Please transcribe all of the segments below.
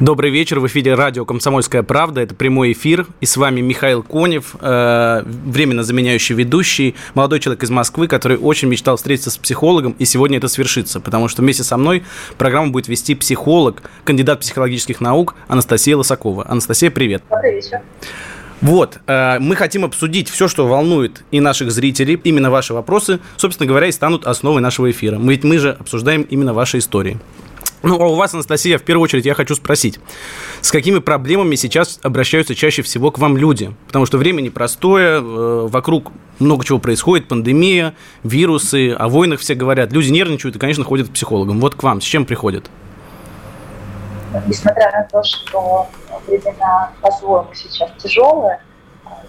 Добрый вечер, в эфире радио «Комсомольская правда», это прямой эфир, и с вами Михаил Конев, э, временно заменяющий ведущий, молодой человек из Москвы, который очень мечтал встретиться с психологом, и сегодня это свершится, потому что вместе со мной программу будет вести психолог, кандидат психологических наук Анастасия Лосакова. Анастасия, привет. Добрый вечер. Вот, э, мы хотим обсудить все, что волнует и наших зрителей, именно ваши вопросы, собственно говоря, и станут основой нашего эфира. Мы ведь мы же обсуждаем именно ваши истории. Ну, а у вас, Анастасия, в первую очередь я хочу спросить, с какими проблемами сейчас обращаются чаще всего к вам люди? Потому что время непростое, э, вокруг много чего происходит, пандемия, вирусы, о войнах все говорят, люди нервничают и, конечно, ходят к психологам. Вот к вам, с чем приходят? Несмотря на то, что времена по-своему сейчас тяжелые,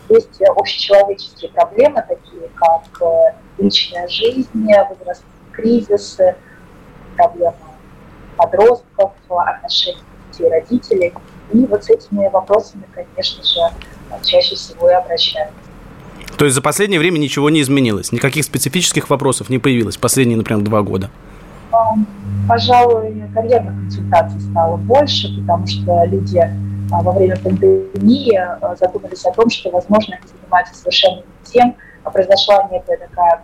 есть общечеловеческие проблемы, такие как э, личная жизнь, возрастные кризисы, проблемы подростков, отношений детей родителей. И вот с этими вопросами, конечно же, чаще всего и обращаются. То есть за последнее время ничего не изменилось? Никаких специфических вопросов не появилось последние, например, два года? Пожалуй, карьерных консультаций стало больше, потому что люди а, во время пандемии а, задумались о том, что, возможно, они занимаются совершенно не тем, а произошла некая такая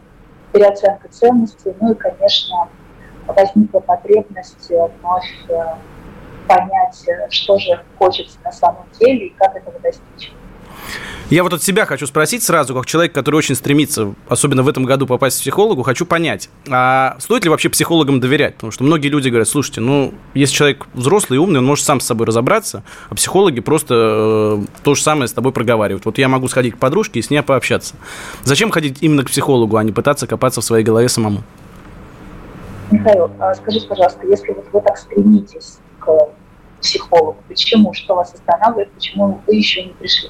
переоценка ценностей, ну и, конечно, возникла потребность вновь э, понять, э, что же хочется на самом деле и как этого достичь. Я вот от себя хочу спросить сразу, как человек, который очень стремится, особенно в этом году, попасть к психологу, хочу понять, а стоит ли вообще психологам доверять? Потому что многие люди говорят, слушайте, ну, если человек взрослый и умный, он может сам с собой разобраться, а психологи просто э, то же самое с тобой проговаривают. Вот я могу сходить к подружке и с ней пообщаться. Зачем ходить именно к психологу, а не пытаться копаться в своей голове самому? Михаил, а скажите, пожалуйста, если вот вы так стремитесь к психологу, почему, что вас останавливает, почему вы еще не пришли?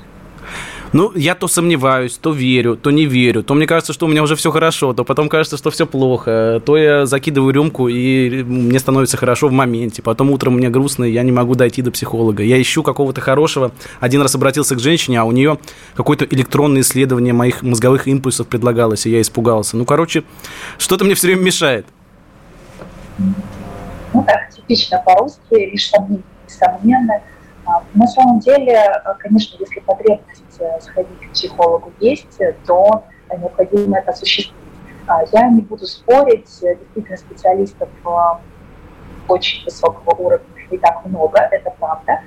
Ну, я то сомневаюсь, то верю, то не верю, то мне кажется, что у меня уже все хорошо, то потом кажется, что все плохо, то я закидываю рюмку, и мне становится хорошо в моменте, потом утром мне грустно, и я не могу дойти до психолога. Я ищу какого-то хорошего. Один раз обратился к женщине, а у нее какое-то электронное исследование моих мозговых импульсов предлагалось, и я испугался. Ну, короче, что-то мне все время мешает ну так, типично по-русски, лишь сомнения, несомненно. А, на самом деле, а, конечно, если потребность э, сходить к психологу есть, то необходимо это осуществить. А, я не буду спорить, э, действительно специалистов очень высокого уровня не так много, это правда,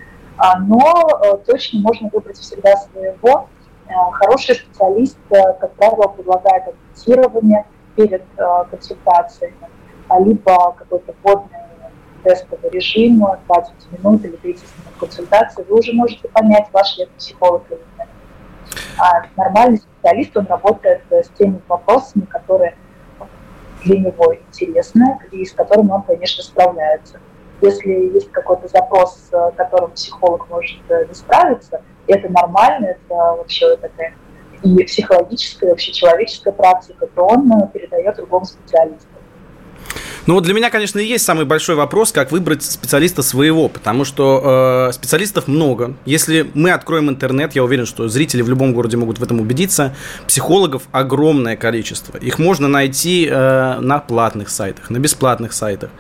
но э, точно можно выбрать всегда своего. Хороший специалист, как правило, предлагает аудитирование перед консультацией, либо какой-то вводный тестовый режим, 20 минут или 30 минут консультации, вы уже можете понять, ваш ли психолог или нет. А нормальный специалист, он работает с теми вопросами, которые для него интересны и с которыми он, конечно, справляется. Если есть какой-то запрос, с которым психолог может э, не справиться, это нормально, это вообще такая и психологическая, и вообще человеческая практика, то он э, передает другому специалисту. Ну вот для меня, конечно, и есть самый большой вопрос, как выбрать специалиста своего, потому что э, специалистов много. Если мы откроем интернет, я уверен, что зрители в любом городе могут в этом убедиться, психологов огромное количество. Их можно найти э, на платных сайтах, на бесплатных сайтах.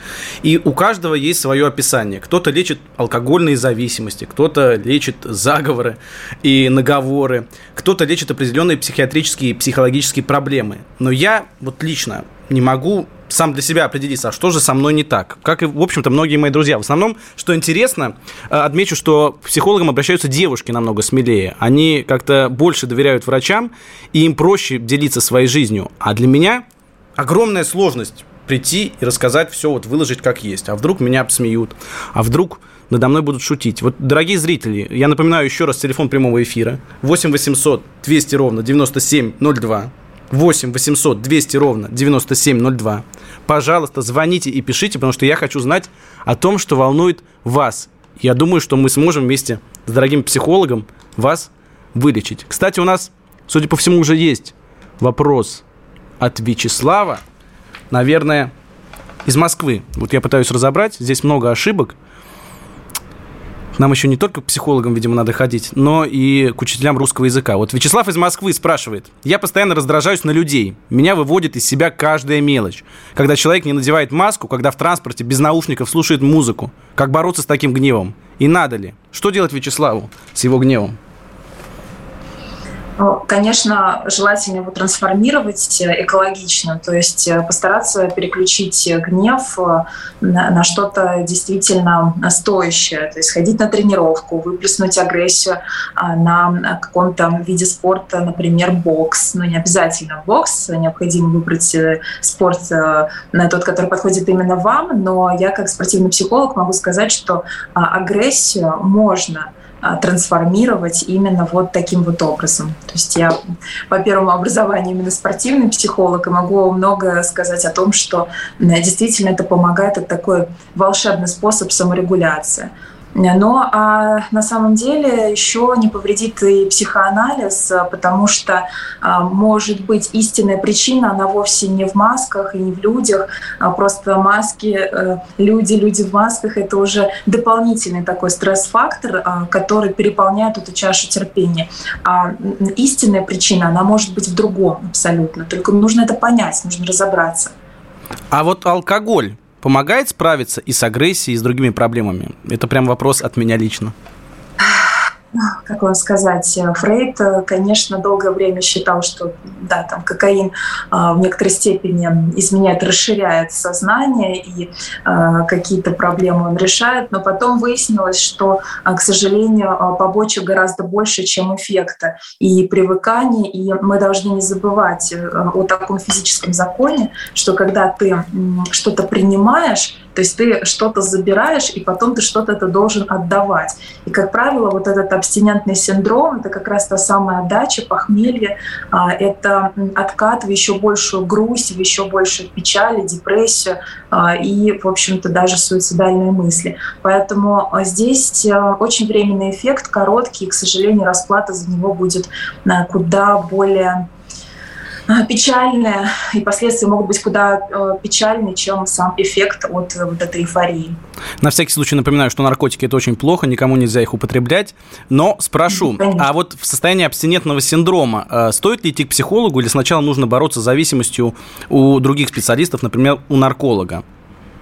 И у каждого есть свое описание. Кто-то лечит алкогольные зависимости, кто-то лечит заговоры и наговоры, кто-то лечит определенные психиатрические и психологические проблемы. Но я вот лично не могу сам для себя определиться, а что же со мной не так. Как и, в общем-то, многие мои друзья. В основном, что интересно, э, отмечу, что к психологам обращаются девушки намного смелее. Они как-то больше доверяют врачам, и им проще делиться своей жизнью. А для меня огромная сложность прийти и рассказать все, вот выложить как есть. А вдруг меня обсмеют? А вдруг надо мной будут шутить. Вот, дорогие зрители, я напоминаю еще раз телефон прямого эфира. 8 800 200 ровно 9702. 8 800 200 ровно 9702. Пожалуйста, звоните и пишите, потому что я хочу знать о том, что волнует вас. Я думаю, что мы сможем вместе с дорогим психологом вас вылечить. Кстати, у нас, судя по всему, уже есть вопрос от Вячеслава. Наверное, из Москвы. Вот я пытаюсь разобрать. Здесь много ошибок. Нам еще не только к психологам, видимо, надо ходить, но и к учителям русского языка. Вот Вячеслав из Москвы спрашивает. Я постоянно раздражаюсь на людей. Меня выводит из себя каждая мелочь. Когда человек не надевает маску, когда в транспорте без наушников слушает музыку. Как бороться с таким гневом? И надо ли? Что делать Вячеславу с его гневом? Ну, конечно, желательно его трансформировать э, экологично, то есть э, постараться переключить гнев э, на, на что-то действительно стоящее, то есть ходить на тренировку, выплеснуть агрессию а, на каком-то виде спорта, например, бокс. Но ну, не обязательно бокс, необходимо выбрать спорт на тот, который подходит именно вам, но я как спортивный психолог могу сказать, что а, агрессию можно трансформировать именно вот таким вот образом. То есть я по первому образованию именно спортивный психолог и могу много сказать о том, что действительно это помогает, это такой волшебный способ саморегуляции. Но а на самом деле еще не повредит и психоанализ, потому что а, может быть истинная причина, она вовсе не в масках и не в людях, а просто маски, э, люди, люди в масках — это уже дополнительный такой стресс-фактор, а, который переполняет эту чашу терпения. А истинная причина, она может быть в другом абсолютно, только нужно это понять, нужно разобраться. А вот алкоголь помогает справиться и с агрессией, и с другими проблемами? Это прям вопрос от меня лично как вам сказать, э, Фрейд, э, конечно, долгое время считал, что да, там кокаин а, в некоторой степени изменяет, расширяет сознание и а, какие-то проблемы он решает, но потом выяснилось, что, а, к сожалению, побочек гораздо больше, чем эффекта и привыкание, и мы должны не забывать э, о таком физическом законе, что когда ты что-то принимаешь, то есть ты что-то забираешь, и потом ты что-то это должен отдавать. И, как правило, вот этот абстинентный синдром — это как раз та самая отдача, похмелье, а, это откат в еще большую грусть, в еще большую печаль, депрессию а, и, в общем-то, даже суицидальные мысли. Поэтому а, здесь очень временный эффект, короткий, и, к сожалению, расплата за него будет куда более а, печальная, и последствия могут быть куда э, печальнее, чем сам эффект от э, вот этой эйфории. На всякий случай напоминаю, что наркотики это очень плохо, никому нельзя их употреблять. Но спрошу, Конечно. а вот в состоянии абстинентного синдрома э, стоит ли идти к психологу или сначала нужно бороться с зависимостью у других специалистов, например, у нарколога?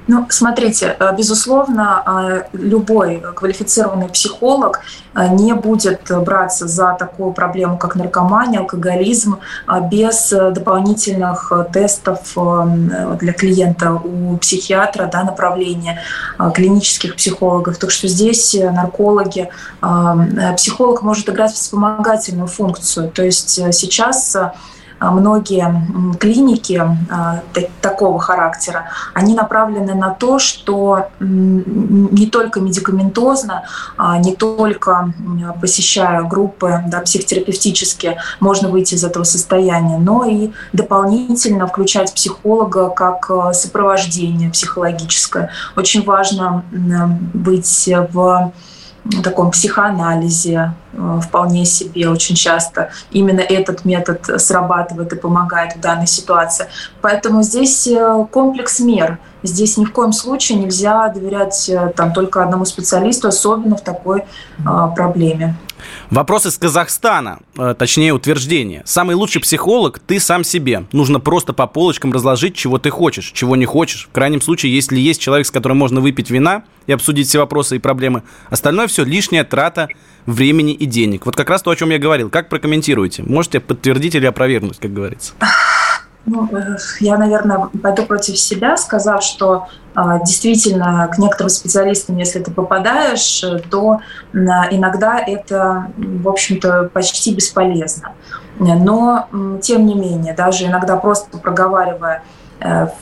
Ну, смотрите, э, безусловно, э, любой квалифицированный психолог э, не будет браться за такую проблему, как наркомания, алкоголизм, без дополнительных тестов для клиента у психиатра, да, направления клинических психологов. Так что здесь наркологи, психолог может играть вспомогательную функцию. То есть сейчас многие клиники а, такого характера, они направлены на то, что не только медикаментозно, а, не только посещая группы да, психотерапевтические, можно выйти из этого состояния, но и дополнительно включать психолога как сопровождение психологическое. Очень важно быть в таком психоанализе э, вполне себе очень часто именно этот метод срабатывает и помогает в данной ситуации. Поэтому здесь э, комплекс мер. Здесь ни в коем случае нельзя доверять э, там, только одному специалисту, особенно в такой проблеме. Вопрос из Казахстана, э, точнее утверждение. Самый лучший психолог ты сам себе. Нужно просто по полочкам разложить, чего ты хочешь, чего не хочешь. В крайнем случае, если есть человек, с которым можно выпить вина и обсудить все вопросы и проблемы, остальное все лишняя трата времени и денег. Вот как раз то, о чем я говорил. Как прокомментируете? Можете подтвердить или опровергнуть, как говорится? Ну, э, я, наверное, пойду против себя, сказав, что а, действительно к некоторым специалистам, если ты попадаешь, то иногда это, в общем-то, почти бесполезно. Но, тем не менее, даже иногда просто проговаривая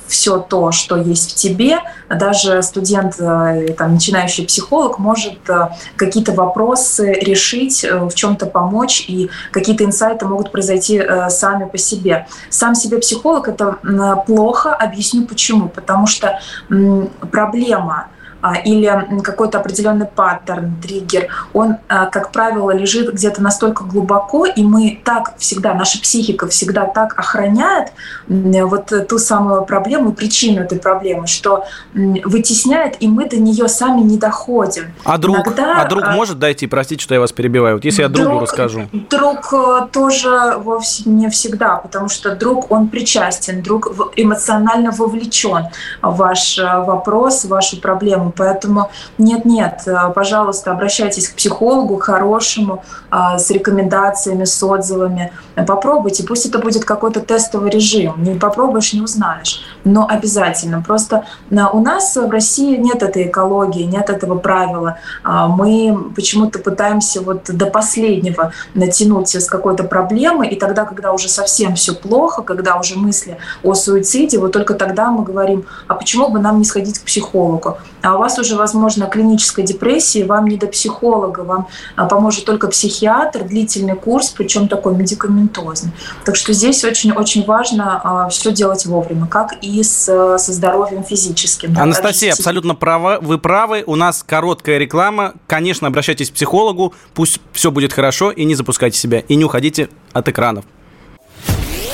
все то, что есть в тебе. Даже студент, э, там, начинающий психолог может э, какие-то вопросы решить, в чем-то помочь, и какие-то инсайты могут произойти сами по себе. Сам себе психолог — это плохо, объясню почему. Потому что проблема или какой-то определенный паттерн, триггер, он, а, как правило, лежит где-то настолько глубоко, и мы так всегда, наша психика всегда так охраняет вот ту самую проблему, причину этой проблемы, что вытесняет, и мы до нее сами не доходим. А друг, Иногда, а друг а, может дойти, простите, что я вас перебиваю, вот если я другу друг, расскажу. Друг э, тоже вовсе не всегда, потому что друг, он причастен, друг эмоционально вовлечен в ваш э, вопрос, в вашу проблему. Поэтому нет-нет, э, пожалуйста, обращайтесь к психологу, хорошему, с рекомендациями, с отзывами. Попробуйте, пусть это будет какой-то тестовый режим. Не попробуешь, не узнаешь. Но обязательно. Просто у нас в России нет этой экологии, нет этого правила. А мы почему-то пытаемся вот до последнего натянуть с какой-то проблемы, и тогда, когда уже совсем все плохо, когда уже мысли о суициде, вот только тогда мы говорим, а почему бы нам не сходить к психологу? А у вас уже, возможно, клиническая депрессия, вам не до психолога, вам а, поможет только психиатр, длительный курс, причем такой медикаментозный. Так что здесь очень-очень важно а, все делать вовремя, как и с, со здоровьем физическим. Анастасия, абсолютно права, вы правы, у нас короткая реклама, конечно, обращайтесь к психологу, пусть все будет хорошо, и не запускайте себя, и не уходите от экранов.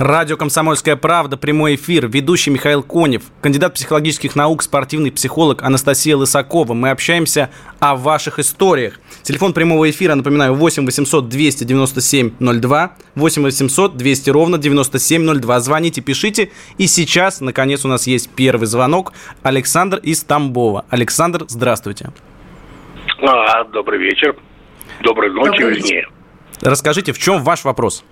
Радио «Комсомольская правда», прямой эфир, ведущий Михаил Конев, кандидат психологических наук, спортивный психолог Анастасия Лысакова. Мы общаемся о ваших историях. Телефон прямого эфира, напоминаю, 8 800 297 02, 8 800 200 ровно 9702. Звоните, пишите. И сейчас, наконец, у нас есть первый звонок. Александр из Тамбова. Александр, здравствуйте. А, добрый вечер. Доброй ночи, добрый вернее. Расскажите, в чем ваш вопрос?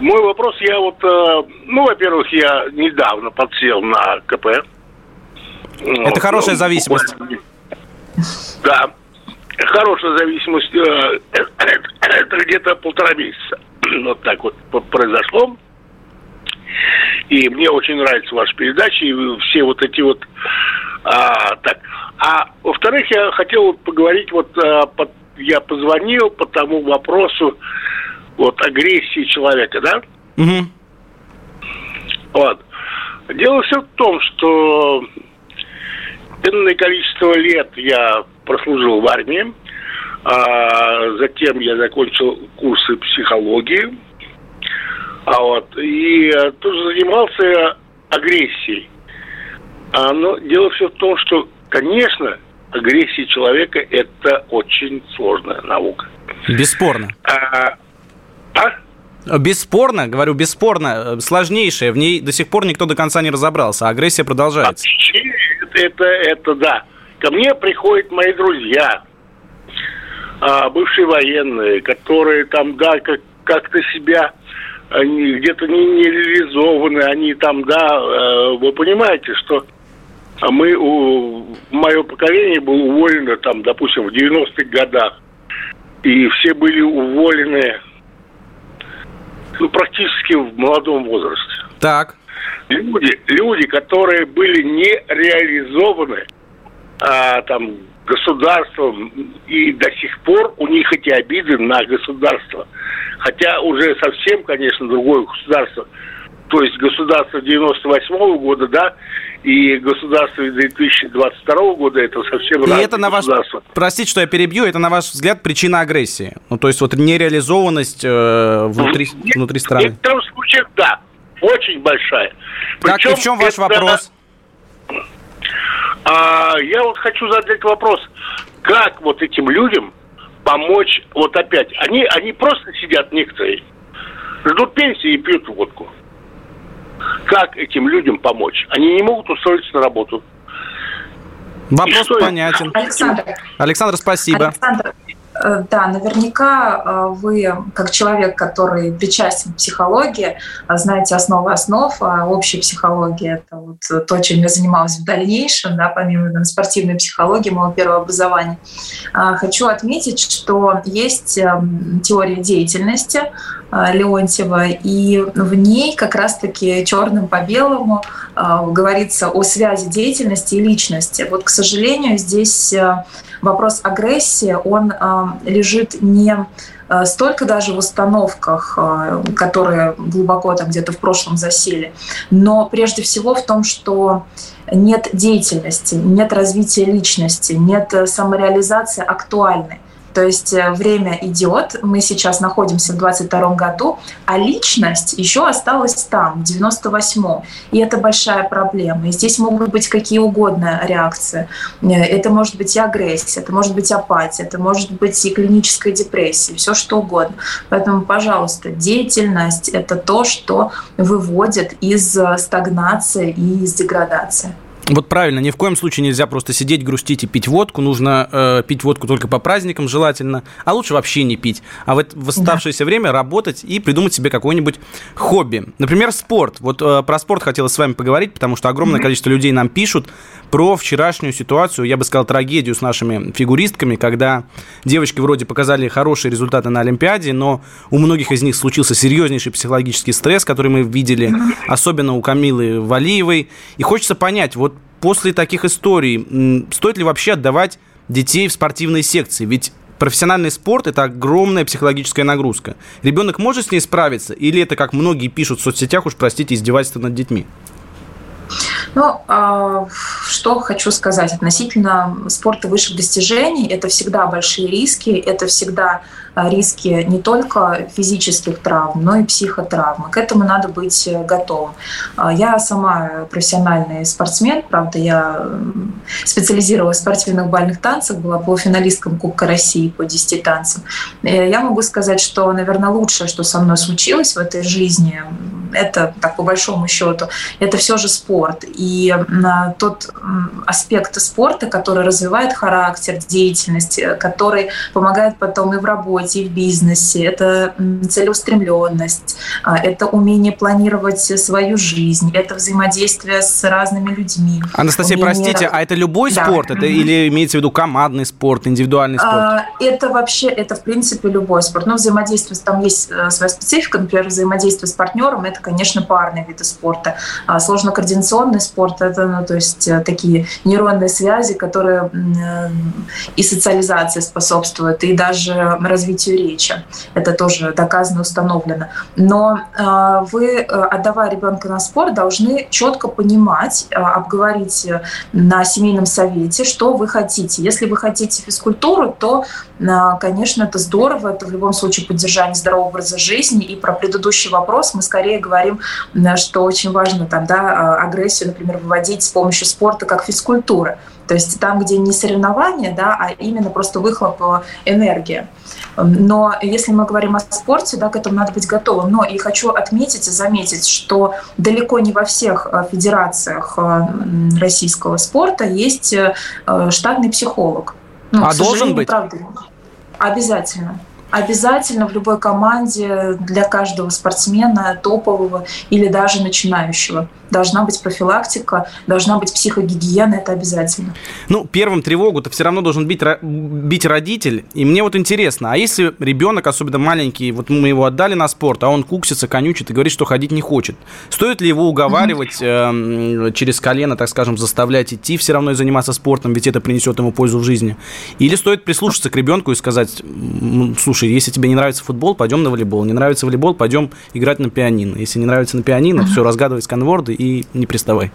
Мой вопрос, я вот, э, ну, во-первых, я недавно подсел на КП. Это вот, хорошая ну, зависимость. Да, хорошая зависимость. Э, это где-то полтора месяца. Вот так вот произошло. И мне очень нравятся ваши передачи, и все вот эти вот... А, так. А во-вторых, я хотел поговорить, вот а, под, я позвонил по тому вопросу, вот агрессии человека, да? Угу. Вот. Дело все в том, что энное количество лет я прослужил в армии, а затем я закончил курсы психологии, а вот, и тоже занимался агрессией. А, но дело все в том, что, конечно, агрессия человека – это очень сложная наука. Бесспорно. А, а? Бесспорно, говорю, бесспорно, э, сложнейшая. В ней до сих пор никто до конца не разобрался, а агрессия продолжается. Это, это, это да. Ко мне приходят мои друзья, а, бывшие военные, которые там, да, как, как-то себя они где-то не, не реализованы, они там, да, э, вы понимаете, что мы, у, мое поколение было уволено там, допустим, в 90-х годах, и все были уволены ну, практически в молодом возрасте. Так. Люди, люди, которые были не реализованы а, там государством, и до сих пор у них эти обиды на государство. Хотя уже совсем, конечно, другое государство. То есть государство 98 -го года, да, и государство 2022 года это совсем и это на ваш, Простите, что я перебью, это на ваш взгляд причина агрессии? Ну, то есть вот нереализованность э, внутри, Нет, внутри страны? В некоторых случаях, да, очень большая. Как и в чем ваш это, вопрос? А, я вот хочу задать вопрос, как вот этим людям помочь, вот опять, они, они просто сидят некоторые, ждут пенсии и пьют водку. Как этим людям помочь? Они не могут устроиться на работу. Вопрос понятен. Александр. Александр, спасибо. Александр, да, наверняка э, вы, как человек, который причастен к психологии, э, знаете основы основ, а общая психология – это вот то, чем я занималась в дальнейшем, да, помимо там, спортивной психологии моего первого образования. Хочу отметить, что есть эм, теория деятельности Леонтьева, и в ней как раз-таки черным по белому говорится о связи деятельности и личности. Вот, к сожалению, здесь вопрос агрессии, он э, лежит не э, столько даже в установках, э, которые глубоко там где-то в прошлом засели, но прежде всего в том, что нет деятельности, нет развития личности, нет самореализации актуальной. То есть э, время идет, мы сейчас находимся в 22 году, а личность еще осталась там, в 98-м. И это большая проблема. И здесь могут быть какие угодно реакции. Э, это может быть и агрессия, это может быть апатия, это может быть и клиническая депрессия, все что угодно. Поэтому, пожалуйста, деятельность – это то, что выводит из э, стагнации и из деградации. Вот правильно, ни в коем случае нельзя просто сидеть, грустить и пить водку. Нужно э, пить водку только по праздникам желательно, а лучше вообще не пить. А в, в оставшееся да. время работать и придумать себе какое-нибудь хобби. Например, спорт. Вот э, про спорт хотелось с вами поговорить, потому что огромное количество людей нам пишут про вчерашнюю ситуацию, я бы сказал, трагедию с нашими фигуристками, когда девочки вроде показали хорошие результаты на Олимпиаде, но у многих из них случился серьезнейший психологический стресс, который мы видели, особенно у Камилы Валиевой. И хочется понять, вот после таких историй стоит ли вообще отдавать детей в спортивные секции? Ведь профессиональный спорт – это огромная психологическая нагрузка. Ребенок может с ней справиться? Или это, как многие пишут в соцсетях, уж простите, издевательство над детьми? Ну, а, что хочу сказать относительно спорта высших достижений. Это всегда большие риски, это всегда риски не только физических травм, но и психотравм. К этому надо быть готовым. А, я сама профессиональный спортсмен, правда, я специализировалась в спортивных бальных танцах, была полуфиналистком Кубка России по 10 танцам. Я могу сказать, что, наверное, лучшее, что со мной случилось в этой жизни, это, так по большому счету, это все же спорт. И тот аспект спорта, который развивает характер, деятельность, э, который помогает потом и в работе, и в бизнесе, это целеустремленность, а, это умение планировать свою жизнь, это взаимодействие с разными людьми. Анастасия, умение... простите, а это любой да. спорт? Это или имеется в виду командный спорт, индивидуальный спорт? А, это вообще, это в принципе любой спорт. Но взаимодействие, там есть э, своя специфика, например, взаимодействие с партнером, это, конечно, парные виды спорта. А сложно-координационный спорт, это, ну, то есть э, такие нейронные связи, которые э, и социализации способствуют, и даже развитию речи. Это тоже доказано, установлено. Но э, вы, отдавая ребенка на спорт, должны четко понимать, обговорить на семейном совете, что вы хотите. Если вы хотите физкультуру, то, конечно, это здорово, это в любом случае поддержание здорового образа жизни. И про предыдущий вопрос мы скорее говорим, что очень важно там, да, агрессию, например, выводить с помощью спорта как физкультуры. То есть там, где не соревнования, да, а именно просто выхлоп э, энергии. Но если мы говорим о спорте, да, к этому надо быть готовым. Но и хочу отметить и заметить, что далеко не во всех э, федерациях э, российского спорта есть штатный психолог. Ну, а должен быть? Правда, обязательно. Обязательно в любой команде для каждого спортсмена, топового или даже начинающего должна быть профилактика, должна быть психогигиена, это обязательно. Ну, первым тревогу-то все равно должен бить, бить родитель. И мне вот интересно, а если ребенок, особенно маленький, вот мы его отдали на спорт, а он куксится, конючит и говорит, что ходить не хочет, стоит ли его уговаривать mm-hmm. э, через колено, так скажем, заставлять идти все равно и заниматься спортом, ведь это принесет ему пользу в жизни? Или стоит прислушаться к ребенку и сказать, слушай, если тебе не нравится футбол, пойдем на волейбол, не нравится волейбол, пойдем играть на пианино. Если не нравится на пианино, mm-hmm. все, разгадывай сканворды и не приставай.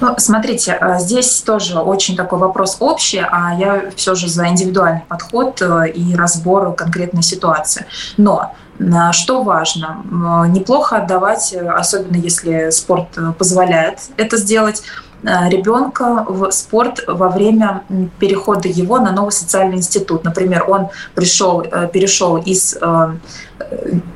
Ну, смотрите, а, здесь тоже очень такой вопрос общий, а я все же за индивидуальный подход э, и разбор конкретной ситуации. Но а, что важно? Неплохо отдавать, особенно если спорт э, позволяет это сделать, ребенка в спорт во время перехода его на новый социальный институт. Например, он пришел, перешел из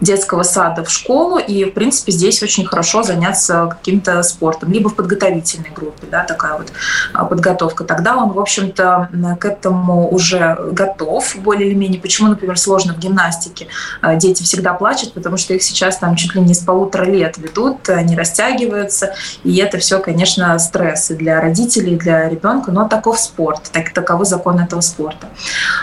детского сада в школу, и, в принципе, здесь очень хорошо заняться каким-то спортом, либо в подготовительной группе, да, такая вот а, подготовка. Тогда он, в общем-то, к этому уже готов, более или менее. Почему, например, сложно в гимнастике? А, дети всегда плачут, потому что их сейчас там чуть ли не с полутора лет ведут, они растягиваются, и это все, конечно, стресс и для родителей, и для ребенка, но таков спорт, так, таковы законы этого спорта.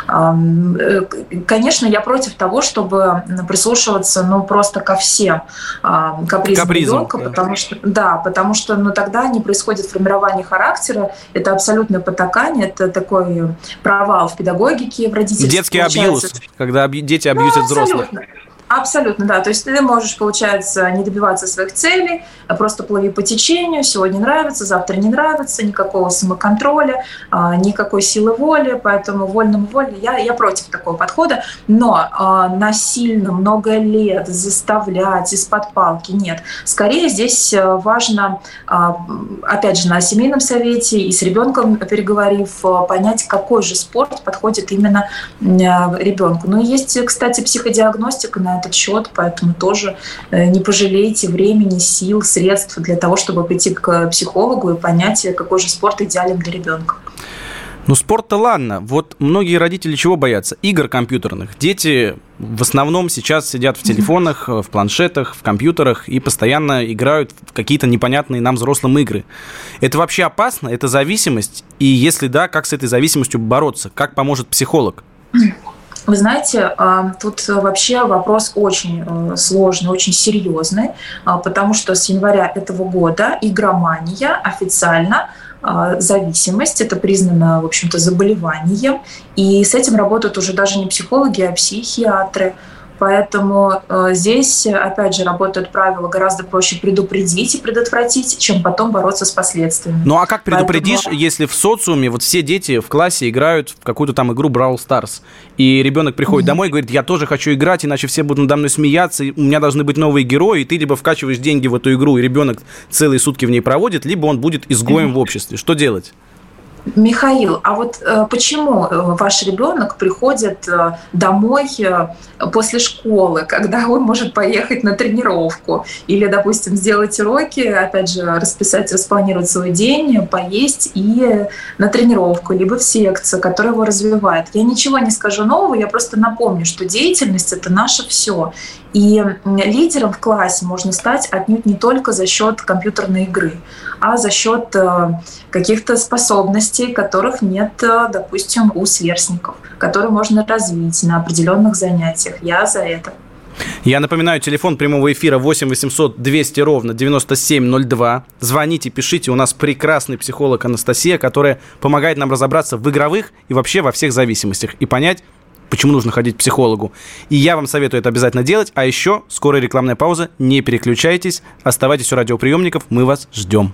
Э, конечно, я против того, чтобы прислушиваться, ну, просто ко всем а, капризам, капризам ребенка, да. потому что, да, потому что, ну, тогда не происходит формирование характера, это абсолютное потакание, это такой провал в педагогике, в родительстве. Детский абьюз, когда дети абьюзят ну, взрослых. Абсолютно, да. То есть ты можешь, получается, не добиваться своих целей, а просто плыви по течению, сегодня нравится, завтра не нравится, никакого самоконтроля, а, никакой силы воли, поэтому вольному воле я, я против такого подхода. Но а, насильно много лет заставлять из-под палки нет. Скорее здесь э, важно, опять же, на семейном совете и с ребенком переговорив, э, понять, какой же спорт подходит именно э, ребенку. Ну, есть, кстати, психодиагностика на этот счет, поэтому тоже э, не пожалейте времени, сил, средств для того, чтобы прийти к психологу и понять, какой же спорт идеален для ребенка. Ну, спорт-то ладно. Вот многие родители чего боятся? Игр компьютерных. Дети в основном сейчас сидят в телефонах, в планшетах, в компьютерах и постоянно играют в какие-то непонятные нам взрослым игры. Это вообще опасно? Это зависимость? И если да, как с этой зависимостью бороться? Как поможет психолог? Вы знаете, а, тут вообще вопрос очень э, сложный, очень серьезный, а, потому что с января этого года игромания официально а, зависимость, это признано, в общем-то, заболеванием, и с этим работают уже даже не психологи, а психиатры. Поэтому э, здесь, опять же, работают правила гораздо проще предупредить и предотвратить, чем потом бороться с последствиями. Ну а как предупредишь, Поэтому... если в социуме вот все дети в классе играют в какую-то там игру Brawl Stars, и ребенок приходит mm-hmm. домой и говорит, я тоже хочу играть, иначе все будут надо мной смеяться, у меня должны быть новые герои, и ты либо вкачиваешь деньги в эту игру, и ребенок целые сутки в ней проводит, либо он будет изгоем mm-hmm. в обществе. Что делать? Михаил, а вот э, почему э, ваш ребенок приходит э, домой после школы, когда он может поехать на тренировку или, допустим, сделать уроки, опять же, расписать, распланировать свой день, поесть и на тренировку, либо в секцию, которая его развивает. Я ничего не скажу нового, я просто напомню, что деятельность — это наше все. И лидером в классе можно стать отнюдь не только за счет компьютерной игры, а за счет каких-то способностей, которых нет, допустим, у сверстников, которые можно развить на определенных занятиях. Я за это. Я напоминаю, телефон прямого эфира 8 800 200 ровно 9702. Звоните, пишите. У нас прекрасный психолог Анастасия, которая помогает нам разобраться в игровых и вообще во всех зависимостях и понять, почему нужно ходить к психологу. И я вам советую это обязательно делать. А еще скорая рекламная пауза. Не переключайтесь. Оставайтесь у радиоприемников. Мы вас ждем.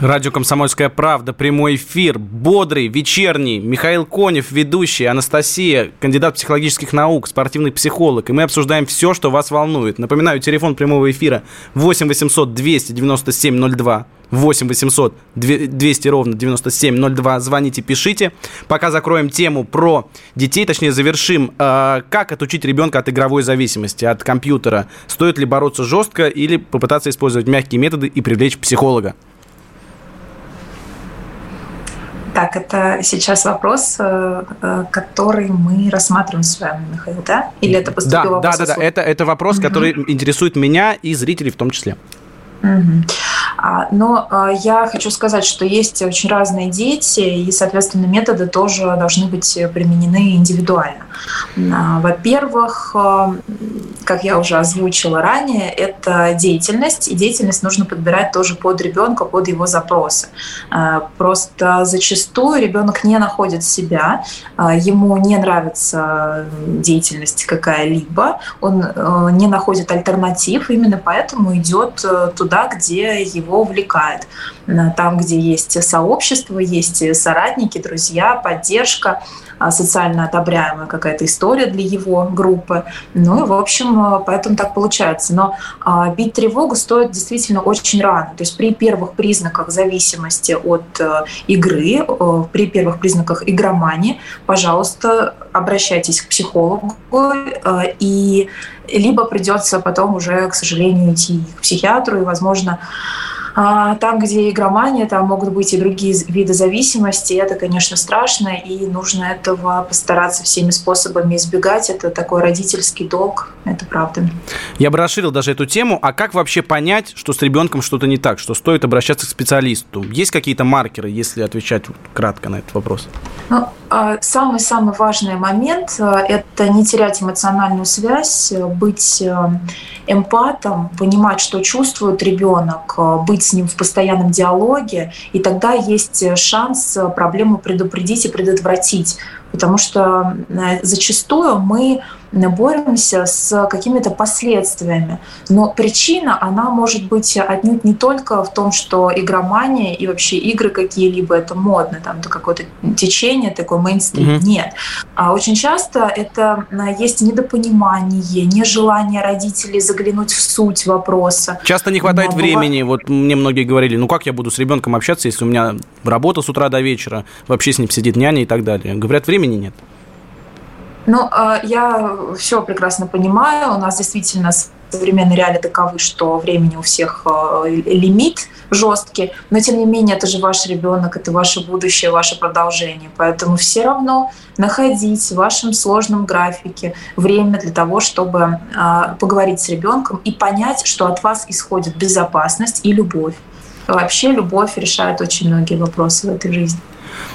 Радио «Комсомольская правда», прямой эфир, бодрый, вечерний. Михаил Конев, ведущий, Анастасия, кандидат психологических наук, спортивный психолог. И мы обсуждаем все, что вас волнует. Напоминаю, телефон прямого эфира 8 800 297 02. 8 800 200 ровно 9702. Звоните, пишите. Пока закроем тему про детей, точнее завершим. Э, как отучить ребенка от игровой зависимости, от компьютера? Стоит ли бороться жестко или попытаться использовать мягкие методы и привлечь психолога? Так, это сейчас вопрос, э, э, который мы рассматриваем с вами, Михаил, да? Или это поступил да, Да, да, да, это, это вопрос, угу. который интересует меня и зрителей в том числе. Угу. А, но а, я хочу сказать, что есть очень разные дети, и, соответственно, методы тоже должны быть применены индивидуально. А, во-первых, как я уже озвучила ранее, это деятельность, и деятельность нужно подбирать тоже под ребенка, под его запросы. Просто зачастую ребенок не находит себя, ему не нравится деятельность какая-либо, он не находит альтернатив, именно поэтому идет э, туда, где его увлекает. Э, там, где есть сообщество, есть соратники, друзья, поддержка, социально одобряемая какая-то история для его группы. Ну и, в общем, э, поэтому так получается. Но а, бить тревогу стоит действительно очень рано. То есть при первых признаках зависимости от игры, при первых признаках игромании, пожалуйста, обращайтесь к психологу и либо придется потом уже, к сожалению, идти к психиатру, и, возможно, а, там, где игромания, там могут быть и другие виды зависимости. Это, конечно, страшно, и нужно этого постараться всеми способами избегать. Это такой родительский долг, это правда. Я бы расширил даже эту тему. А как вообще понять, что с ребенком что-то не так, что стоит обращаться к специалисту? Есть какие-то маркеры, если отвечать кратко на этот вопрос? Ну, а, самый-самый важный момент э, – это не терять эмоциональную связь, быть э, эмпатом, понимать, что чувствует ребенок, э, быть с ним в постоянном диалоге, и тогда есть шанс проблему предупредить и предотвратить. Потому что зачастую мы боремся с какими-то последствиями. Но причина, она может быть отнюдь не только в том, что игромания и вообще игры какие-либо, это модно, там это какое-то течение, такой мейнстрим. Mm-hmm. Нет. А очень часто это есть недопонимание, нежелание родителей заглянуть в суть вопроса. Часто не хватает Но времени. Бывает... Вот мне многие говорили, ну как я буду с ребенком общаться, если у меня работа с утра до вечера, вообще с ним сидит няня и так далее. Говорят, времени нет. Ну, а, я все прекрасно понимаю. У нас действительно современные реалии таковы, что времени у всех а, лимит жесткий, но тем не менее это же ваш ребенок, это ваше будущее, ваше продолжение. Поэтому все равно находить в вашем сложном графике время для того, чтобы а, поговорить с ребенком и понять, что от вас исходит безопасность и любовь. Вообще любовь решает очень многие вопросы в этой жизни.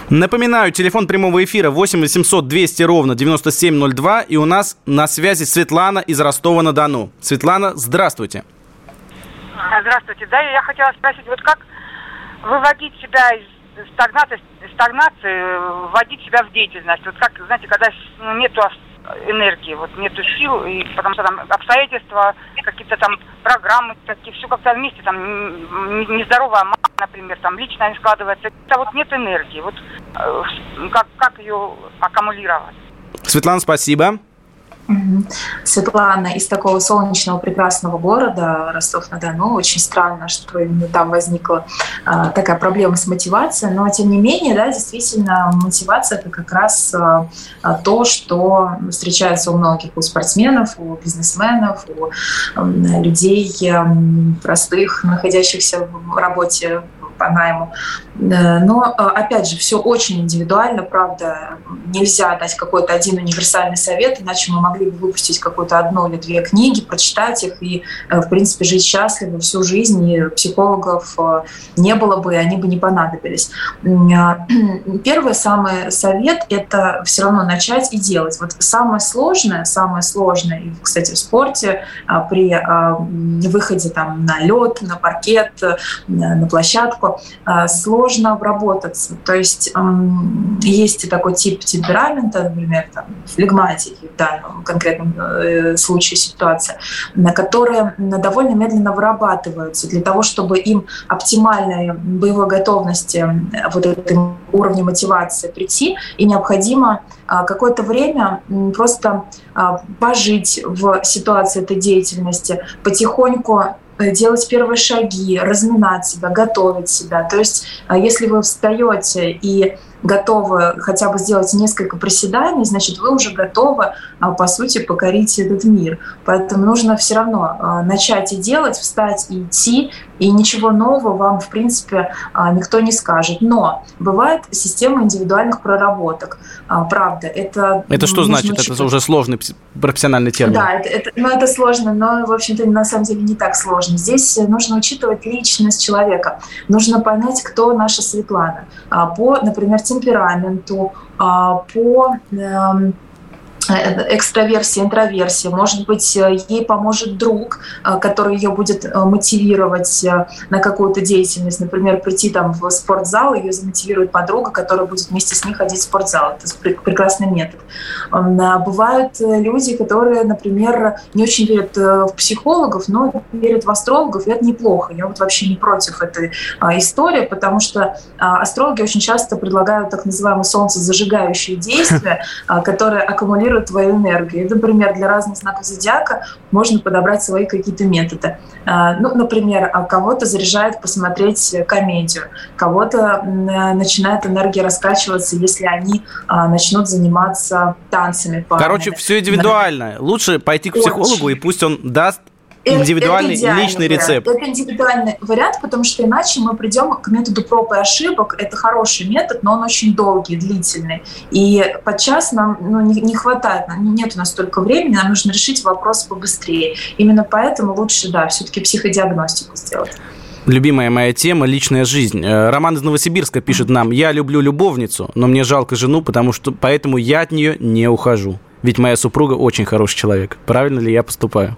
Напоминаю, телефон прямого эфира 8 800 200 ровно 9702. И у нас на связи Светлана из Ростова-на-Дону. Светлана, здравствуйте. А, здравствуйте. Да, я хотела спросить, вот как выводить себя из стагнации, стагнации вводить себя в деятельность? Вот как, знаете, когда ну, нету энергии, вот нету сил, и потому что там обстоятельства, какие-то там программы, такие, все как-то вместе, там нездоровая мама, например, там лично не складывается. Это вот нет энергии. Вот э, как, как ее аккумулировать? Светлана, спасибо. Светлана из такого солнечного прекрасного города Ростов-на-Дону. Очень странно, что именно там возникла а, такая проблема с мотивацией, но тем не менее, да, действительно, мотивация это как раз а то, что встречается у многих, у спортсменов, у бизнесменов, у а, людей простых, находящихся в работе по найму. Э, но, э, опять же, все очень индивидуально, правда. Нельзя дать какой-то один универсальный совет, иначе мы могли бы выпустить какую-то одну или две книги, прочитать их и, э, в принципе, жить счастливо всю жизнь, и психологов не было бы, и они бы не понадобились. Первый самый совет – это все равно начать и делать. Вот самое сложное, самое сложное, кстати, в спорте, при выходе там, на лед, на паркет, на площадку, Э, сложно обработаться. То есть есть такой тип темперамента, например, там, флегматики в данном конкретном э, случае ситуация, на которые довольно медленно вырабатываются для того, чтобы им оптимальной боевой готовности вот этом уровне мотивации прийти, и необходимо а, какое-то время просто а, пожить в ситуации этой деятельности, потихоньку делать первые шаги, разминать себя, готовить себя. То есть, э, если вы встаете и готовы хотя бы сделать несколько приседаний, значит, вы уже готовы, а, по сути, покорить этот мир. Поэтому нужно все равно а, начать и делать, встать и идти, и ничего нового вам, в принципе, а, никто не скажет. Но бывает система индивидуальных проработок. Правда, это... Это что значит? Учитывать. Это уже сложный профессиональный термин. Да, это, это, ну, это сложно, но, в общем-то, на самом деле не так сложно. Здесь нужно учитывать личность человека. Нужно понять, кто наша Светлана. По, например, темпераменту, а, по эм, экстраверсия, интроверсия. Может быть, э, ей поможет друг, э, который ее будет мотивировать на какую-то деятельность. Например, прийти там в спортзал, ее замотивирует подруга, которая будет вместе с ней ходить в спортзал. Это прекрасный метод. Бывают люди, которые, например, не очень верят в психологов, но верят в астрологов, и это неплохо. Я вот вообще не против этой истории, потому что астрологи очень часто предлагают так называемые солнцезажигающие действия, которые аккумулируют генерирует твою энергию. И, например, для разных знаков зодиака можно подобрать свои какие-то методы. А, ну, например, а кого-то заряжает посмотреть комедию, кого-то начинает энергия раскачиваться, если они а, начнут заниматься танцами. Парами. Короче, все индивидуально. Лучше пойти к психологу, Очень. и пусть он даст индивидуальный это личный вариант. рецепт. Это индивидуальный вариант, потому что иначе мы придем к методу проб и ошибок. Это хороший метод, но он очень долгий, длительный. И подчас нам ну, не, не хватает, нет у нас столько времени, нам нужно решить вопрос побыстрее. Именно поэтому лучше, да, все-таки психодиагностику сделать. Любимая моя тема – личная жизнь. Э, Роман из Новосибирска пишет нам, я люблю любовницу, но мне жалко жену, потому что поэтому я от нее не ухожу. Ведь моя супруга очень хороший человек. Правильно ли я поступаю?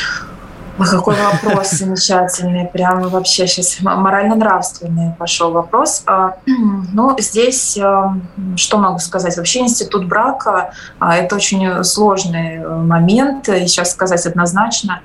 Ой, какой вопрос замечательный, прям вообще сейчас морально-нравственный пошел вопрос. А, ну, здесь а, что могу сказать? Вообще институт брака а, – это очень сложный э, момент, и сейчас сказать однозначно,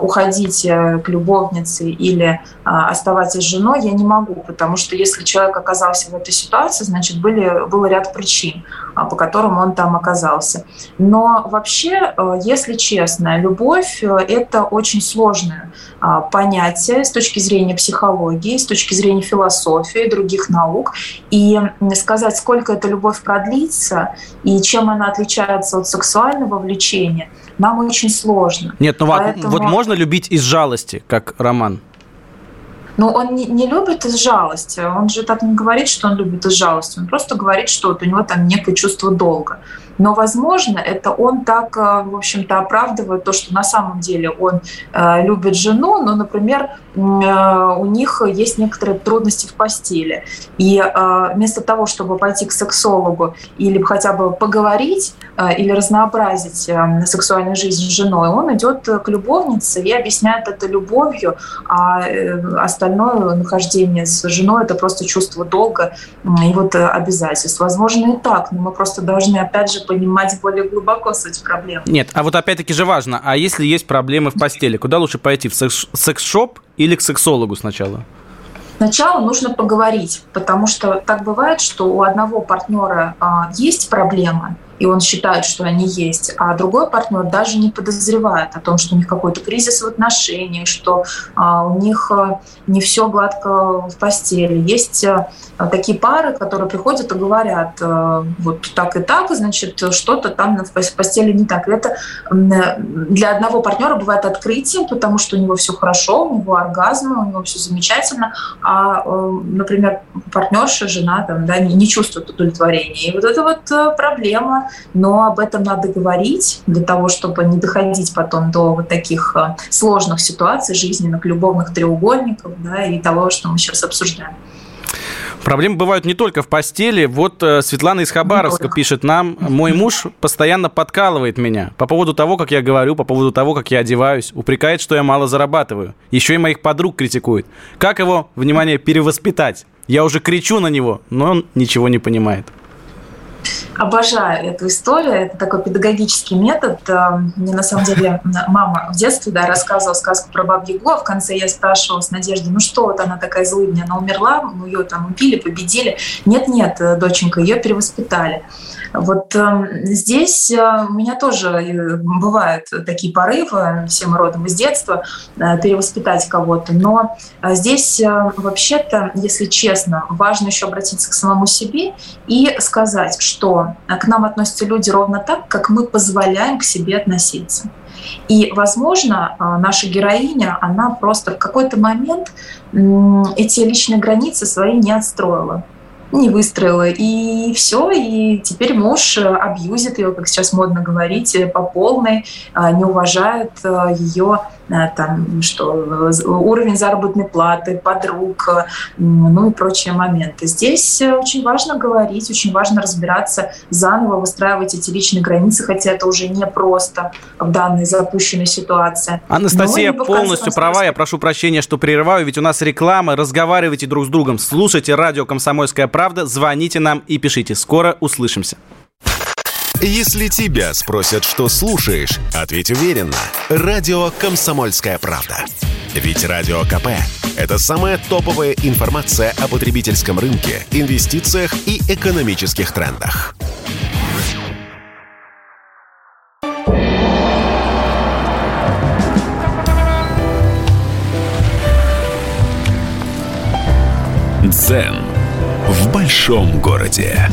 уходить э, к любовнице или оставаться с женой я не могу, потому что если человек оказался в этой ситуации, значит, были, был ряд причин, по которым он там оказался. Но вообще, э, если честно, любовь – это очень сложное а, понятие с точки зрения психологии, с точки зрения философии, других наук. И сказать, сколько эта любовь продлится и чем она отличается от сексуального влечения, нам очень сложно. Нет, ну Поэтому... вот можно любить из жалости, как роман? Но он не, не любит из жалости. Он же так не говорит, что он любит из жалости. Он просто говорит, что вот у него там некое чувство долга. Но, возможно, это он так, э, в общем-то, оправдывает то, что на самом деле он э, любит жену, но, например, э, у них есть некоторые трудности в постели. И вместо того, чтобы пойти к сексологу или хотя бы поговорить или разнообразить сексуальную жизнь с женой, он идет к любовнице и объясняет это любовью, а остальное нахождение с женой это просто чувство долга и вот обязательств. Возможно, и так, но мы просто должны, опять же, понимать более глубоко суть проблемы. Нет, а вот опять-таки же важно, а если есть проблемы в постели, куда лучше пойти, в секс-шоп или к сексологу сначала? Сначала нужно поговорить, потому что так бывает, что у одного партнера а, есть проблема, и он считает, что они есть, а другой партнер даже не подозревает о том, что у них какой-то кризис в отношениях, что а, у них а, не все гладко в постели. Есть а, такие пары, которые приходят и говорят, а, вот так и так, значит, что-то там в постели не так. Это для одного партнера бывает открытием, потому что у него все хорошо, у него оргазм, у него все замечательно, а, например, партнерша, жена там, да, не, не чувствует удовлетворения. И вот это вот проблема но об этом надо говорить для того, чтобы не доходить потом до вот таких э, сложных ситуаций жизненных, любовных треугольников да, и того, что мы сейчас обсуждаем. Проблемы бывают не только в постели. Вот э, Светлана из Хабаровска пишет нам, мой муж постоянно подкалывает меня по поводу того, как я говорю, по поводу того, как я одеваюсь, упрекает, что я мало зарабатываю. Еще и моих подруг критикует. Как его, внимание, перевоспитать? Я уже кричу на него, но он ничего не понимает. Обожаю эту историю. Это такой педагогический метод. Э, мне на самом деле мама в детстве да, рассказывала сказку про Ягу, а в конце я спрашивала с Надеждой, ну что вот она такая злыдня, она умерла, ее там убили, победили. Нет-нет, э, доченька, ее перевоспитали. Вот э, здесь э, у меня тоже э, бывают такие порывы, всем родом из детства, э, перевоспитать кого-то. Но э, здесь э, вообще-то, если честно, важно еще обратиться к самому себе и сказать, что к нам относятся люди ровно так, как мы позволяем к себе относиться. И, возможно, наша героиня, она просто в какой-то момент эти личные границы свои не отстроила не выстроила. И все, и теперь муж э, абьюзит ее, как сейчас модно говорить, э, по полной, а, не уважает э, ее там, что уровень заработной платы, подруг, ну и прочие моменты. Здесь очень важно говорить, очень важно разбираться, заново выстраивать эти личные границы, хотя это уже не просто в данной запущенной ситуации. Анастасия полностью права, я прошу прощения, что прерываю, ведь у нас реклама, разговаривайте друг с другом, слушайте радио «Комсомольская правда», звоните нам и пишите. Скоро услышимся. Если тебя спросят, что слушаешь, ответь уверенно. Радио «Комсомольская правда». Ведь Радио КП – это самая топовая информация о потребительском рынке, инвестициях и экономических трендах. Дзен большом городе.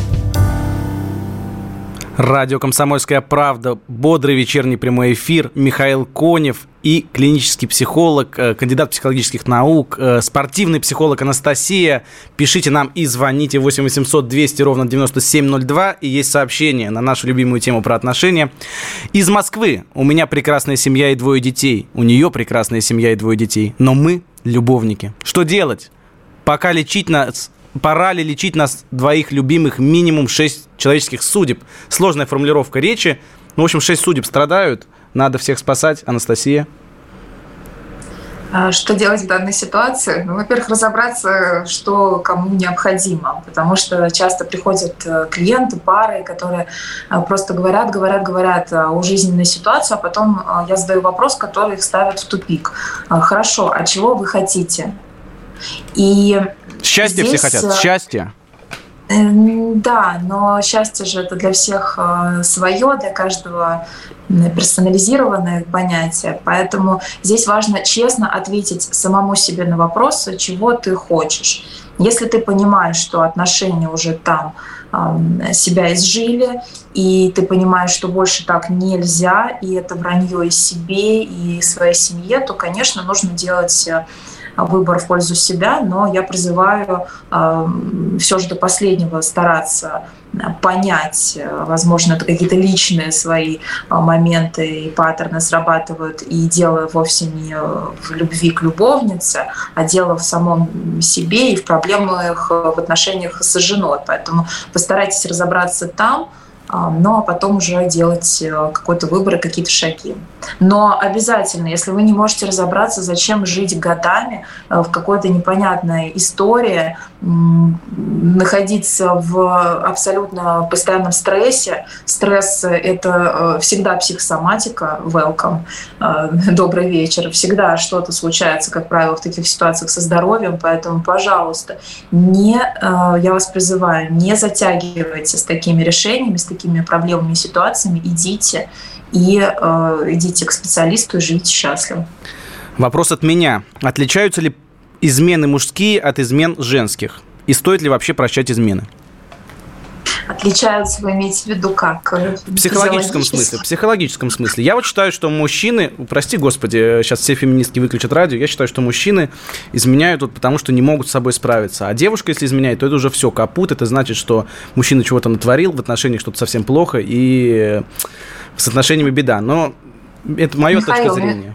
Радио «Комсомольская правда», бодрый вечерний прямой эфир, Михаил Конев и клинический психолог, э, кандидат психологических наук, э, спортивный психолог Анастасия. Пишите нам и звоните 8 800 200 ровно 9702. И есть сообщение на нашу любимую тему про отношения. Из Москвы. У меня прекрасная семья и двое детей. У нее прекрасная семья и двое детей. Но мы любовники. Что делать? Пока лечить нас пора ли лечить нас двоих любимых минимум 6 человеческих судеб? Сложная формулировка речи. Ну, в общем, 6 судеб страдают. Надо всех спасать. Анастасия? А что делать в данной ситуации? Ну, во-первых, разобраться, что кому необходимо, потому что часто приходят э, клиенты, пары, которые э, просто говорят, говорят, говорят э, о жизненной ситуации, а потом я задаю вопрос, который их ставит в тупик. Хорошо, а чего вы хотите? И Счастье Здесь... все хотят, э, счастье. Да, но счастье же это для всех э, свое, для каждого персонализированное понятие. Поэтому здесь важно честно ответить самому себе на вопрос, чего ты хочешь. Если ты понимаешь, что отношения уже там себя изжили, и ты понимаешь, что больше так нельзя, и это вранье и себе, и своей семье, то, конечно, нужно делать э, выбор в пользу себя, но я призываю э, все же до последнего стараться понять, э, возможно, это какие-то личные свои э, моменты и паттерны срабатывают, и дело вовсе не в любви к любовнице, а дело в самом себе и в проблемах в отношениях с женой. Поэтому постарайтесь разобраться там, ну а потом уже делать э, какой-то выбор и какие-то шаги. Но обязательно, если вы не можете разобраться, зачем жить годами э, в какой-то непонятной истории, находиться в абсолютно постоянном стрессе. Стресс — это э, всегда психосоматика, welcome, добрый вечер. Всегда что-то случается, как правило, в таких ситуациях со здоровьем, поэтому, пожалуйста, не, я вас призываю, не затягивайте с такими решениями, с такими проблемами и ситуациями, идите и э, идите к специалисту и живите счастливо. Вопрос от меня. Отличаются ли измены мужские от измен женских? И стоит ли вообще прощать измены? Отличаются, вы имеете в виду как? В психологическом смысле. В психологическом смысле. Я вот считаю, что мужчины, прости господи, сейчас все феминистки выключат радио, я считаю, что мужчины изменяют вот потому, что не могут с собой справиться. А девушка, если изменяет, то это уже все, капут. Это значит, что мужчина чего-то натворил, в отношениях что-то совсем плохо, и с отношениями беда. Но это мое точка зрения.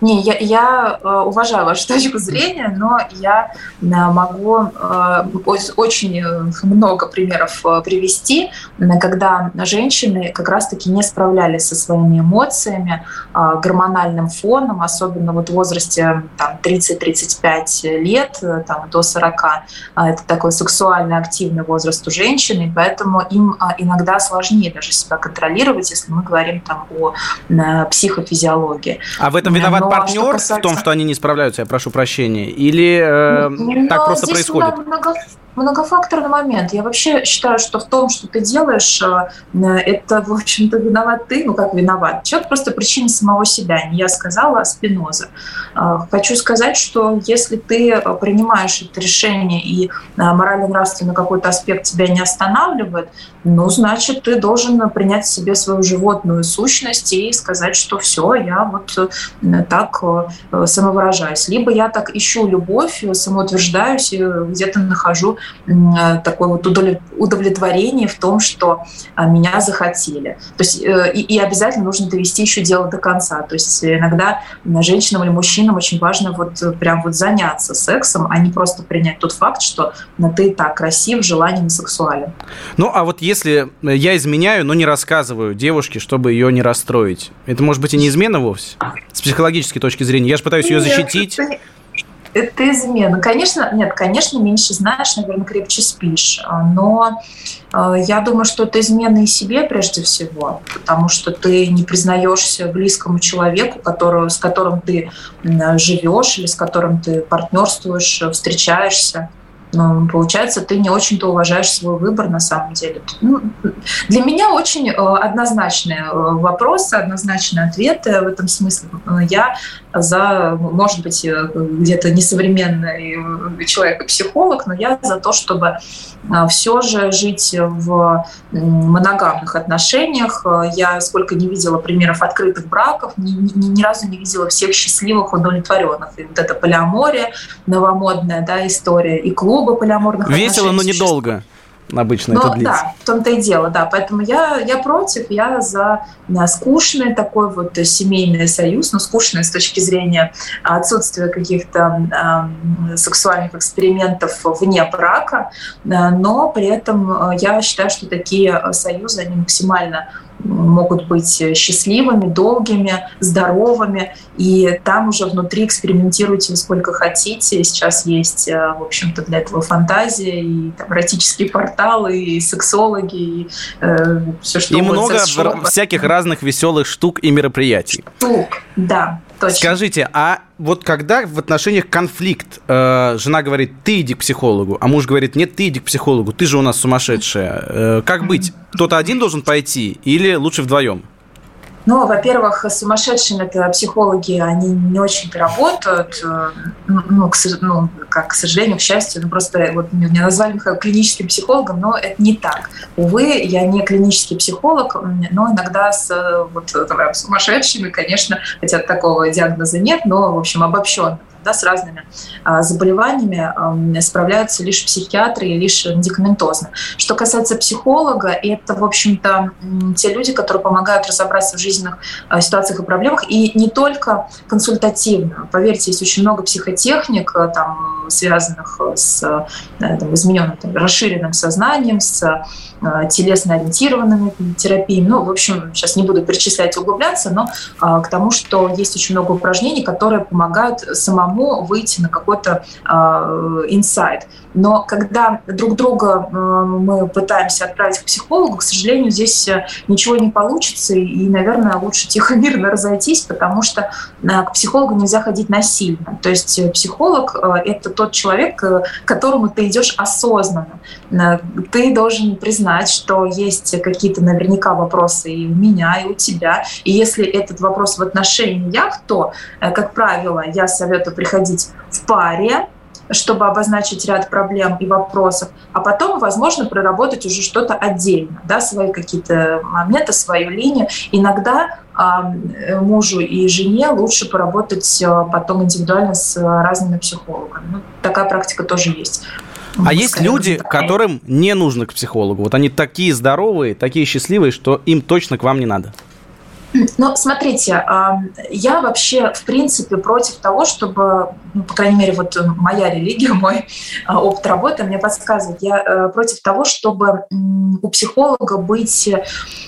Не, я, я э, уважаю вашу точку зрения, но я э, могу э, очень много примеров привести, когда женщины как раз-таки не справлялись со своими эмоциями, гормональным фоном, особенно вот в возрасте там, 30-35 лет, там, до 40. Это такой сексуально активный возраст у женщины, поэтому им иногда сложнее даже себя контролировать, если мы говорим там о психофизиологии. А в этом виноват но партнер касается... в том, что они не справляются, я прошу прощения, или э, ну, так просто происходит? Много, многофакторный момент. Я вообще считаю, что в том, что ты делаешь, э, это, в общем-то, виноват ты, ну как виноват. Человек просто причина самого себя. Не я сказала, а Спиноза. Э, хочу сказать, что если ты принимаешь это решение и э, морально-нравственный какой-то аспект тебя не останавливает, ну, значит, ты должен принять в себе свою животную сущность и сказать, что все, я вот так самовыражаюсь. Либо я так ищу любовь, самоутверждаюсь и где-то нахожу Э, такое вот удовлетворение в том, что а, меня захотели. То есть э, и, и обязательно нужно довести еще дело до конца. То есть иногда женщинам или мужчинам очень важно вот прям вот заняться сексом, а не просто принять тот факт, что ну, ты так красив, желанен сексуален. Ну, а вот если я изменяю, но не рассказываю девушке, чтобы ее не расстроить, это может быть и не измена вовсе? С психологической точки зрения. Я же пытаюсь ее защитить это измена. Конечно, нет, конечно, меньше знаешь, наверное, крепче спишь. Но э, я думаю, что это измена и себе прежде всего, потому что ты не признаешься близкому человеку, которого, с которым ты живешь или с которым ты партнерствуешь, встречаешься. Получается, ты не очень-то уважаешь свой выбор на самом деле. Ну, для меня очень э, однозначные э, вопросы, однозначные ответы в этом смысле. Я за, может быть, э, где-то несовременный человек-психолог, но я за то, чтобы все же жить в моногамных отношениях. Я сколько не видела примеров открытых браков, ни, ни, ни разу не видела всех счастливых, удовлетворенных. И вот это полиамория, новомодная да, история, и клуб клуба полиаморных Весело, но недолго обычно Но, это длится. Да, в том-то и дело, да. Поэтому я, я против, я за на скучный такой вот семейный союз, но скучный с точки зрения отсутствия каких-то э, сексуальных экспериментов вне брака, но при этом э, я считаю, что такие союзы, они максимально могут быть счастливыми, долгими, здоровыми, и там уже внутри экспериментируйте сколько хотите. Сейчас есть, э, в общем-то, для этого фантазия, и там, эротические порталы, и сексологи, и э, все, что И много всяких разных веселых штук и мероприятий. Штук, да. Точно. Скажите, а вот когда в отношениях конфликт, э, жена говорит, ты иди к психологу, а муж говорит, нет, ты иди к психологу, ты же у нас сумасшедшая. Э, как быть? Кто-то один должен пойти или лучше вдвоем? Ну, во-первых, сумасшедшие это психологи, они не очень-то работают, э, ну, к, ну, как, к сожалению, к счастью, ну, просто вот меня назвали Михаил клиническим психологом, но это не так. Увы, я не клинический психолог, но иногда с вот, сумасшедшими, конечно, хотя такого диагноза нет, но, в общем, обобщенно да, с разными а, заболеваниями справляются лишь психиатры и лишь медикаментозно. Что касается психолога, это, в общем-то, те люди, которые помогают разобраться в жизненных а, ситуациях и проблемах, и не только консультативно. Поверьте, есть очень много психотехник, а, там, связанных с там, измененным, там, расширенным сознанием, с телесно-ориентированными терапиями. Ну, в общем, сейчас не буду перечислять и углубляться, но к тому, что есть очень много упражнений, которые помогают самому самому выйти на какой-то инсайт. Uh, Но когда друг друга uh, мы пытаемся отправить к психологу, к сожалению, здесь э, ничего не получится, и, наверное, лучше тихо мирно разойтись, потому что uh, к психологу нельзя ходить насильно. То есть э, психолог э, – это тот человек, к которому ты идешь осознанно. Ты должен признать, что есть какие-то наверняка вопросы и у меня, и у тебя. И если этот вопрос в отношениях, то, как правило, я советую приходить в паре, чтобы обозначить ряд проблем и вопросов, а потом, возможно, проработать уже что-то отдельно, да, свои какие-то моменты, свою линию. Иногда э, мужу и жене лучше поработать э, потом индивидуально с разными психологами. Ну, такая практика тоже есть. А есть люди, которым не нужно к психологу. Вот они такие здоровые, такие счастливые, что им точно к вам не надо. Ну, смотрите, я вообще, в принципе, против того, чтобы, ну, по крайней мере, вот моя религия, мой а, опыт работы мне подсказывает, я э, против того, чтобы у психолога быть э,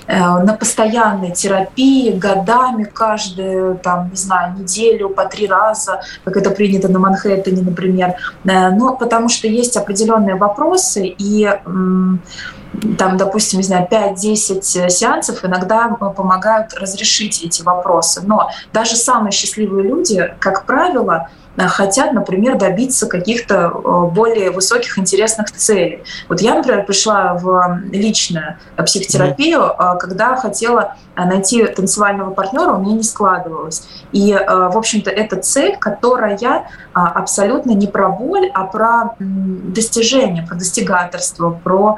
на постоянной терапии годами, каждую, там, не знаю, неделю, по три раза, как это принято на Манхэттене, например. Э, ну, потому что есть определенные вопросы, и там, допустим, не знаю, 5-10 сеансов иногда помогают разрешить эти вопросы. Но даже самые счастливые люди, как правило, Э, хотят, например, добиться каких-то э, более высоких интересных целей. Вот я, например, пришла в личную психотерапию, mm-hmm. когда хотела найти танцевального партнера, у меня не складывалось. И, в общем-то, это цель, которая абсолютно не про боль, а про достижение, про достигаторство, про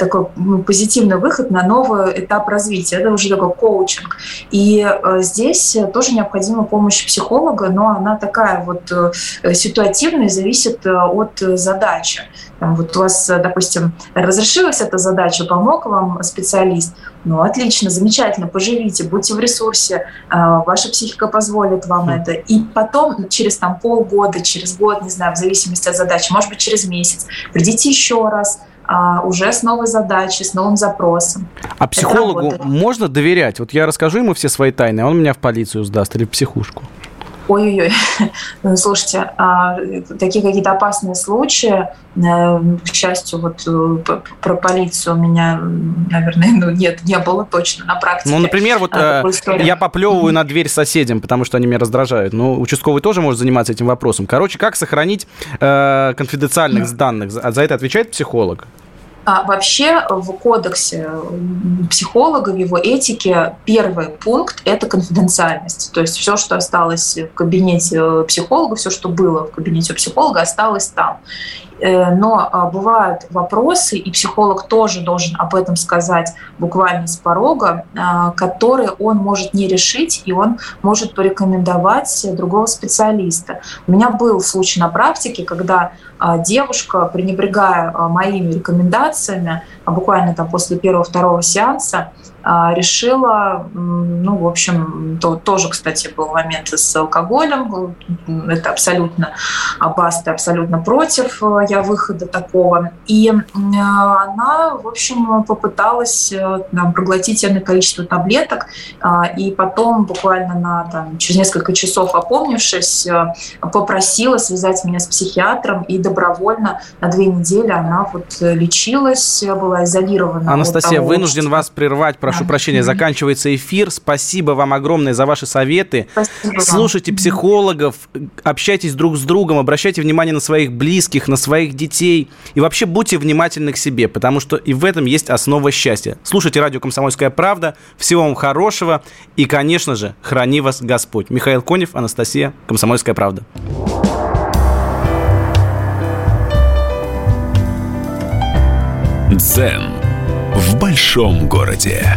такой позитивный выход на новый этап развития. Это уже такой коучинг. И здесь тоже необходима помощь психолога, но она такая вот Э, ситуативно зависит э, от задачи. Вот у вас, допустим, разрешилась эта задача, помог вам специалист, ну, отлично, замечательно, поживите, будьте в ресурсе, э, ваша психика позволит вам mm. это. И потом, через там полгода, через год, не знаю, в зависимости от задачи, может быть, через месяц, придите еще раз, а, уже с новой задачей, с новым запросом. А психологу можно доверять? Вот я расскажу ему все свои тайны, а он меня в полицию сдаст или в психушку. Ой-ой-ой, ну, слушайте, а, такие какие-то опасные случаи, э, к счастью, вот э, про полицию у меня, наверное, ну, нет, не было точно на практике. Ну, например, вот а, я поплевываю на дверь соседям, потому что они меня раздражают. Ну, участковый тоже может заниматься этим вопросом. Короче, как сохранить э, конфиденциальных данных? За это отвечает психолог? А вообще в кодексе психолога, в его этике первый пункт – это конфиденциальность. То есть все, что осталось в кабинете психолога, все, что было в кабинете психолога, осталось там. Э, но а, бывают вопросы, и психолог тоже должен об этом сказать буквально с порога, а, которые он может не решить, и он может порекомендовать другого специалиста. У меня был случай на практике, когда а, девушка, пренебрегая моими рекомендациями, буквально там после первого-второго сеанса, а, решила, ну, в общем, то, тоже, кстати, был момент с алкоголем, это абсолютно Баста абсолютно против э, я выхода такого. И она, в общем, попыталась э, там, проглотить энное количество таблеток, а, и потом буквально на, там, через несколько часов опомнившись, э, попросила связать меня с психиатром, и добровольно на две недели она вот лечилась, была изолирована. Анастасия, того, вынужден что... вас прервать, прошу прощения, заканчивается эфир. Спасибо вам огромное за ваши советы. Спасибо Слушайте вам. психологов, общайтесь друг с другом, обращайте внимание на своих близких, на своих детей. И вообще будьте внимательны к себе, потому что и в этом есть основа счастья. Слушайте радио «Комсомольская правда». Всего вам хорошего. И, конечно же, храни вас Господь. Михаил Конев, Анастасия, «Комсомольская правда». Дзен в большом городе.